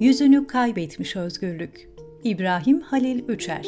Yüzünü kaybetmiş özgürlük. İbrahim Halil Üçer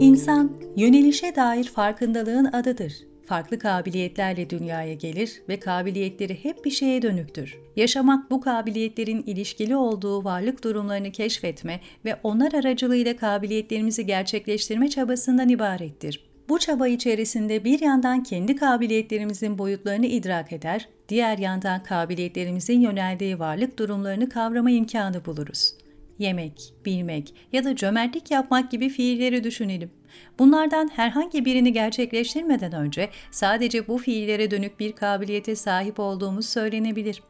İnsan, yönelişe dair farkındalığın adıdır. Farklı kabiliyetlerle dünyaya gelir ve kabiliyetleri hep bir şeye dönüktür. Yaşamak bu kabiliyetlerin ilişkili olduğu varlık durumlarını keşfetme ve onlar aracılığıyla kabiliyetlerimizi gerçekleştirme çabasından ibarettir. Bu çaba içerisinde bir yandan kendi kabiliyetlerimizin boyutlarını idrak eder, diğer yandan kabiliyetlerimizin yöneldiği varlık durumlarını kavrama imkanı buluruz. Yemek, bilmek ya da cömertlik yapmak gibi fiilleri düşünelim. Bunlardan herhangi birini gerçekleştirmeden önce sadece bu fiillere dönük bir kabiliyete sahip olduğumuz söylenebilir.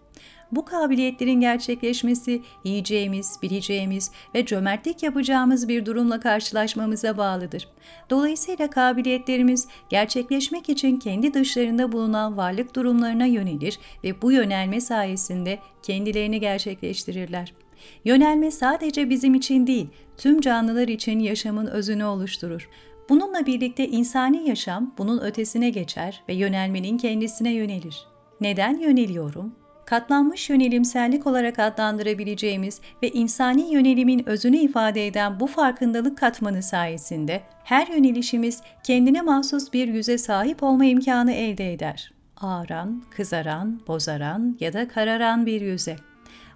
Bu kabiliyetlerin gerçekleşmesi yiyeceğimiz, bileceğimiz ve cömertlik yapacağımız bir durumla karşılaşmamıza bağlıdır. Dolayısıyla kabiliyetlerimiz gerçekleşmek için kendi dışlarında bulunan varlık durumlarına yönelir ve bu yönelme sayesinde kendilerini gerçekleştirirler. Yönelme sadece bizim için değil, tüm canlılar için yaşamın özünü oluşturur. Bununla birlikte insani yaşam bunun ötesine geçer ve yönelmenin kendisine yönelir. Neden yöneliyorum? Katlanmış yönelimsellik olarak adlandırabileceğimiz ve insani yönelimin özünü ifade eden bu farkındalık katmanı sayesinde her yönelişimiz kendine mahsus bir yüze sahip olma imkanı elde eder. Ağaran, kızaran, bozaran ya da kararan bir yüze.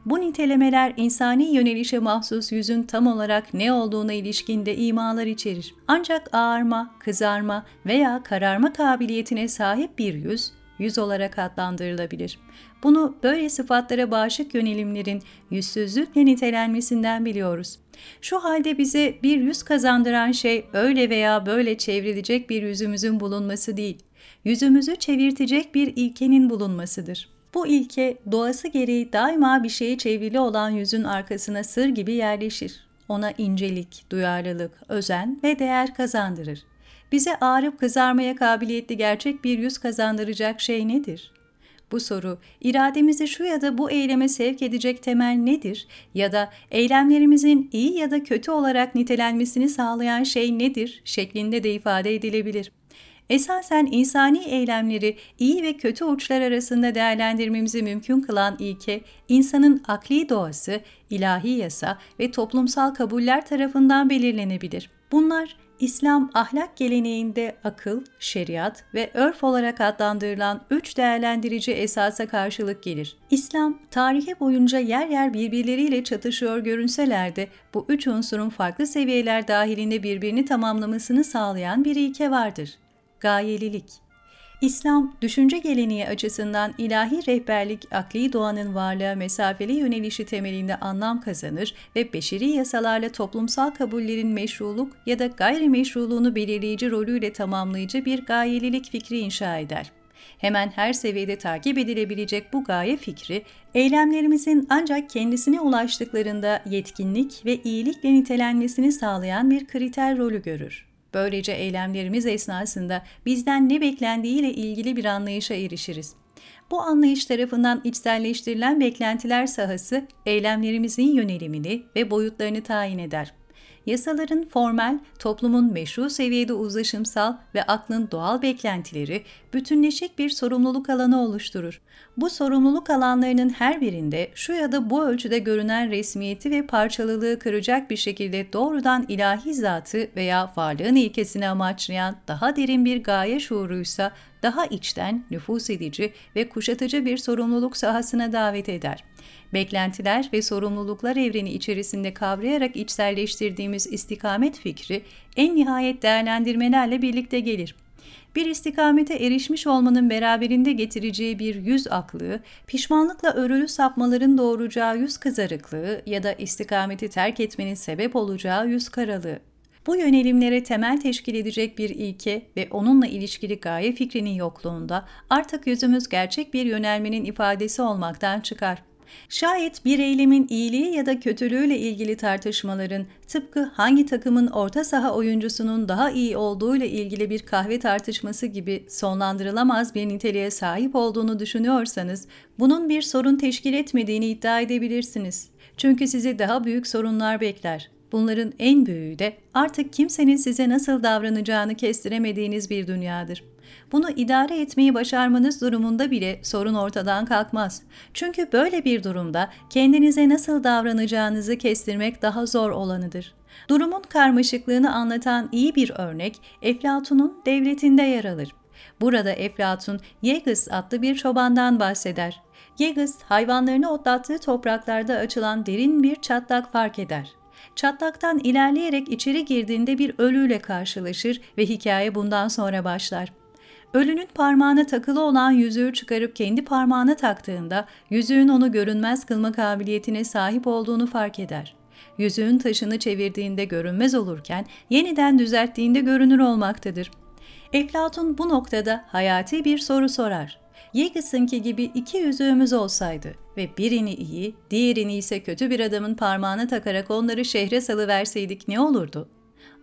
Bu nitelemeler insani yönelişe mahsus yüzün tam olarak ne olduğuna ilişkinde imalar içerir. Ancak ağarma, kızarma veya kararma kabiliyetine sahip bir yüz, yüz olarak adlandırılabilir. Bunu böyle sıfatlara bağışık yönelimlerin yüzsüzlükle nitelenmesinden biliyoruz. Şu halde bize bir yüz kazandıran şey öyle veya böyle çevrilecek bir yüzümüzün bulunması değil, yüzümüzü çevirtecek bir ilkenin bulunmasıdır. Bu ilke doğası gereği daima bir şeye çevrili olan yüzün arkasına sır gibi yerleşir. Ona incelik, duyarlılık, özen ve değer kazandırır. Bize ağrıp kızarmaya kabiliyetli gerçek bir yüz kazandıracak şey nedir? Bu soru, irademizi şu ya da bu eyleme sevk edecek temel nedir ya da eylemlerimizin iyi ya da kötü olarak nitelenmesini sağlayan şey nedir şeklinde de ifade edilebilir. Esasen insani eylemleri iyi ve kötü uçlar arasında değerlendirmemizi mümkün kılan ilke, insanın akli doğası, ilahi yasa ve toplumsal kabuller tarafından belirlenebilir. Bunlar İslam ahlak geleneğinde akıl, şeriat ve örf olarak adlandırılan üç değerlendirici esasa karşılık gelir. İslam, tarihe boyunca yer yer birbirleriyle çatışıyor görünseler de bu üç unsurun farklı seviyeler dahilinde birbirini tamamlamasını sağlayan bir ilke vardır. Gayelilik İslam, düşünce geleneği açısından ilahi rehberlik akli doğanın varlığa mesafeli yönelişi temelinde anlam kazanır ve beşeri yasalarla toplumsal kabullerin meşruluk ya da gayrimeşruluğunu belirleyici rolüyle tamamlayıcı bir gayelilik fikri inşa eder. Hemen her seviyede takip edilebilecek bu gaye fikri, eylemlerimizin ancak kendisine ulaştıklarında yetkinlik ve iyilikle nitelenmesini sağlayan bir kriter rolü görür. Böylece eylemlerimiz esnasında bizden ne beklendiğiyle ilgili bir anlayışa erişiriz. Bu anlayış tarafından içselleştirilen beklentiler sahası eylemlerimizin yönelimini ve boyutlarını tayin eder yasaların formel, toplumun meşru seviyede uzlaşımsal ve aklın doğal beklentileri bütünleşik bir sorumluluk alanı oluşturur. Bu sorumluluk alanlarının her birinde şu ya da bu ölçüde görünen resmiyeti ve parçalılığı kıracak bir şekilde doğrudan ilahi zatı veya varlığın ilkesini amaçlayan daha derin bir gaye şuuruysa daha içten, nüfus edici ve kuşatıcı bir sorumluluk sahasına davet eder beklentiler ve sorumluluklar evreni içerisinde kavrayarak içselleştirdiğimiz istikamet fikri en nihayet değerlendirmelerle birlikte gelir. Bir istikamete erişmiş olmanın beraberinde getireceği bir yüz aklığı, pişmanlıkla örülü sapmaların doğuracağı yüz kızarıklığı ya da istikameti terk etmenin sebep olacağı yüz karalığı. Bu yönelimlere temel teşkil edecek bir ilke ve onunla ilişkili gaye fikrinin yokluğunda artık yüzümüz gerçek bir yönelmenin ifadesi olmaktan çıkar. Şayet bir eylemin iyiliği ya da kötülüğüyle ilgili tartışmaların tıpkı hangi takımın orta saha oyuncusunun daha iyi olduğuyla ilgili bir kahve tartışması gibi sonlandırılamaz bir niteliğe sahip olduğunu düşünüyorsanız, bunun bir sorun teşkil etmediğini iddia edebilirsiniz. Çünkü sizi daha büyük sorunlar bekler. Bunların en büyüğü de artık kimsenin size nasıl davranacağını kestiremediğiniz bir dünyadır. Bunu idare etmeyi başarmanız durumunda bile sorun ortadan kalkmaz. Çünkü böyle bir durumda kendinize nasıl davranacağınızı kestirmek daha zor olanıdır. Durumun karmaşıklığını anlatan iyi bir örnek Eflatun'un devletinde yer alır. Burada Eflatun, Yegus adlı bir çobandan bahseder. Yegus, hayvanlarını otlattığı topraklarda açılan derin bir çatlak fark eder. Çatlaktan ilerleyerek içeri girdiğinde bir ölüyle karşılaşır ve hikaye bundan sonra başlar. Ölünün parmağına takılı olan yüzüğü çıkarıp kendi parmağına taktığında yüzüğün onu görünmez kılma kabiliyetine sahip olduğunu fark eder. Yüzüğün taşını çevirdiğinde görünmez olurken yeniden düzelttiğinde görünür olmaktadır. Eflatun bu noktada hayati bir soru sorar. Yegis'inki gibi iki yüzüğümüz olsaydı ve birini iyi, diğerini ise kötü bir adamın parmağına takarak onları şehre salıverseydik ne olurdu?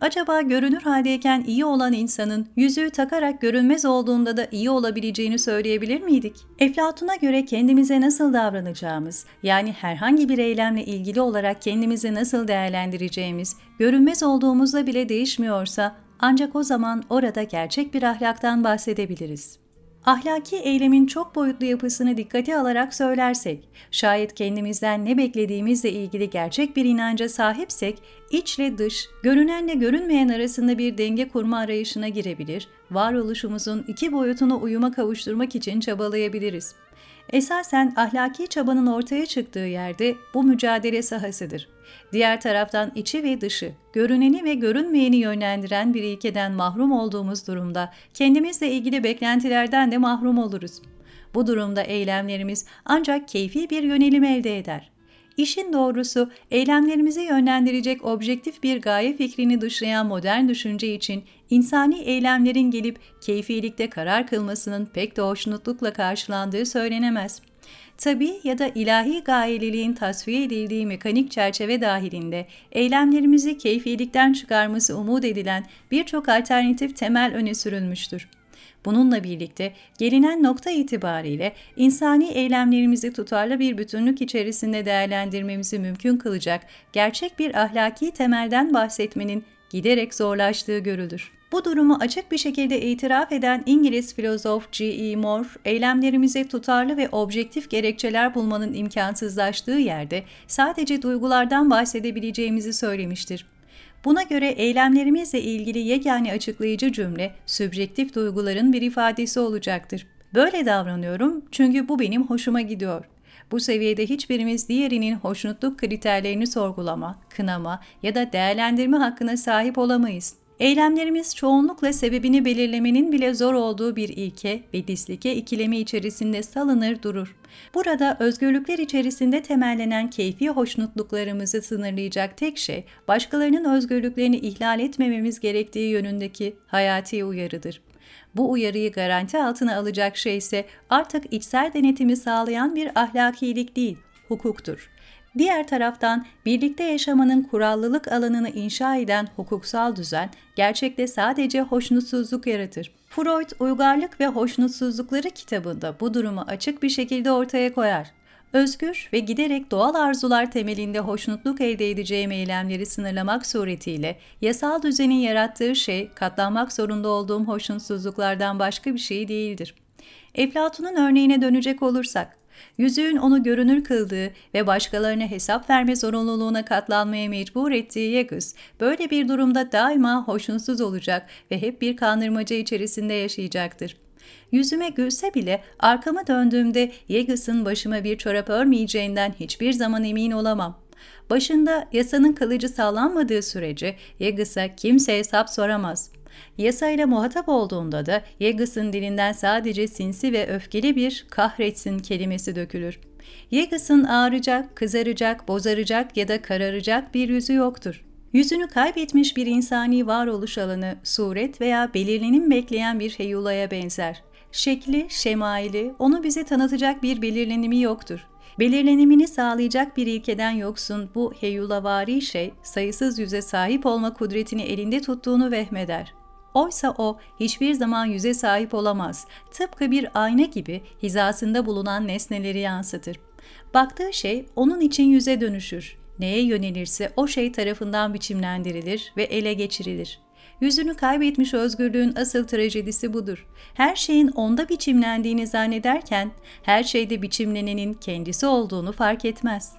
Acaba görünür haldeyken iyi olan insanın yüzüğü takarak görünmez olduğunda da iyi olabileceğini söyleyebilir miydik? Eflatun'a göre kendimize nasıl davranacağımız, yani herhangi bir eylemle ilgili olarak kendimizi nasıl değerlendireceğimiz, görünmez olduğumuzda bile değişmiyorsa ancak o zaman orada gerçek bir ahlaktan bahsedebiliriz. Ahlaki eylemin çok boyutlu yapısını dikkate alarak söylersek, şayet kendimizden ne beklediğimizle ilgili gerçek bir inanca sahipsek, içle dış, görünenle görünmeyen arasında bir denge kurma arayışına girebilir, varoluşumuzun iki boyutunu uyuma kavuşturmak için çabalayabiliriz. Esasen ahlaki çabanın ortaya çıktığı yerde bu mücadele sahasıdır. Diğer taraftan içi ve dışı, görüneni ve görünmeyeni yönlendiren bir ilkeden mahrum olduğumuz durumda kendimizle ilgili beklentilerden de mahrum oluruz. Bu durumda eylemlerimiz ancak keyfi bir yönelim elde eder. İşin doğrusu eylemlerimizi yönlendirecek objektif bir gaye fikrini dışlayan modern düşünce için insani eylemlerin gelip keyfilikte karar kılmasının pek de hoşnutlukla karşılandığı söylenemez. Tabi ya da ilahi gayeliliğin tasfiye edildiği mekanik çerçeve dahilinde eylemlerimizi keyfilikten çıkarması umut edilen birçok alternatif temel öne sürülmüştür. Bununla birlikte gelinen nokta itibariyle insani eylemlerimizi tutarlı bir bütünlük içerisinde değerlendirmemizi mümkün kılacak gerçek bir ahlaki temelden bahsetmenin giderek zorlaştığı görülür. Bu durumu açık bir şekilde itiraf eden İngiliz filozof G.E. Moore, eylemlerimize tutarlı ve objektif gerekçeler bulmanın imkansızlaştığı yerde sadece duygulardan bahsedebileceğimizi söylemiştir. Buna göre eylemlerimizle ilgili yegane açıklayıcı cümle sübjektif duyguların bir ifadesi olacaktır. Böyle davranıyorum çünkü bu benim hoşuma gidiyor. Bu seviyede hiçbirimiz diğerinin hoşnutluk kriterlerini sorgulama, kınama ya da değerlendirme hakkına sahip olamayız. Eylemlerimiz çoğunlukla sebebini belirlemenin bile zor olduğu bir ilke ve dislike ikilemi içerisinde salınır durur. Burada özgürlükler içerisinde temellenen keyfi hoşnutluklarımızı sınırlayacak tek şey, başkalarının özgürlüklerini ihlal etmememiz gerektiği yönündeki hayati uyarıdır. Bu uyarıyı garanti altına alacak şey ise artık içsel denetimi sağlayan bir ahlakilik değil, hukuktur. Diğer taraftan birlikte yaşamanın kurallılık alanını inşa eden hukuksal düzen gerçekte sadece hoşnutsuzluk yaratır. Freud Uygarlık ve Hoşnutsuzlukları kitabında bu durumu açık bir şekilde ortaya koyar. Özgür ve giderek doğal arzular temelinde hoşnutluk elde edeceğim eylemleri sınırlamak suretiyle yasal düzenin yarattığı şey katlanmak zorunda olduğum hoşnutsuzluklardan başka bir şey değildir. Eflatun'un örneğine dönecek olursak, yüzüğün onu görünür kıldığı ve başkalarına hesap verme zorunluluğuna katlanmaya mecbur ettiği Yegus, böyle bir durumda daima hoşnutsuz olacak ve hep bir kandırmaca içerisinde yaşayacaktır. Yüzüme gülse bile arkama döndüğümde Yegus'un başıma bir çorap örmeyeceğinden hiçbir zaman emin olamam. Başında yasanın kalıcı sağlanmadığı sürece Yegus'a kimse hesap soramaz.'' Yasayla muhatap olduğunda da Yegas'ın dilinden sadece sinsi ve öfkeli bir kahretsin kelimesi dökülür. Yegas'ın ağrıcak, kızaracak, bozaracak ya da kararacak bir yüzü yoktur. Yüzünü kaybetmiş bir insani varoluş alanı, suret veya belirlenim bekleyen bir heyulaya benzer. Şekli, şemaili, onu bize tanıtacak bir belirlenimi yoktur. Belirlenimini sağlayacak bir ilkeden yoksun bu heyulavari şey, sayısız yüze sahip olma kudretini elinde tuttuğunu vehmeder. Oysa o hiçbir zaman yüze sahip olamaz. Tıpkı bir ayna gibi hizasında bulunan nesneleri yansıtır. Baktığı şey onun için yüze dönüşür. Neye yönelirse o şey tarafından biçimlendirilir ve ele geçirilir. Yüzünü kaybetmiş özgürlüğün asıl trajedisi budur. Her şeyin onda biçimlendiğini zannederken her şeyde biçimlenenin kendisi olduğunu fark etmez.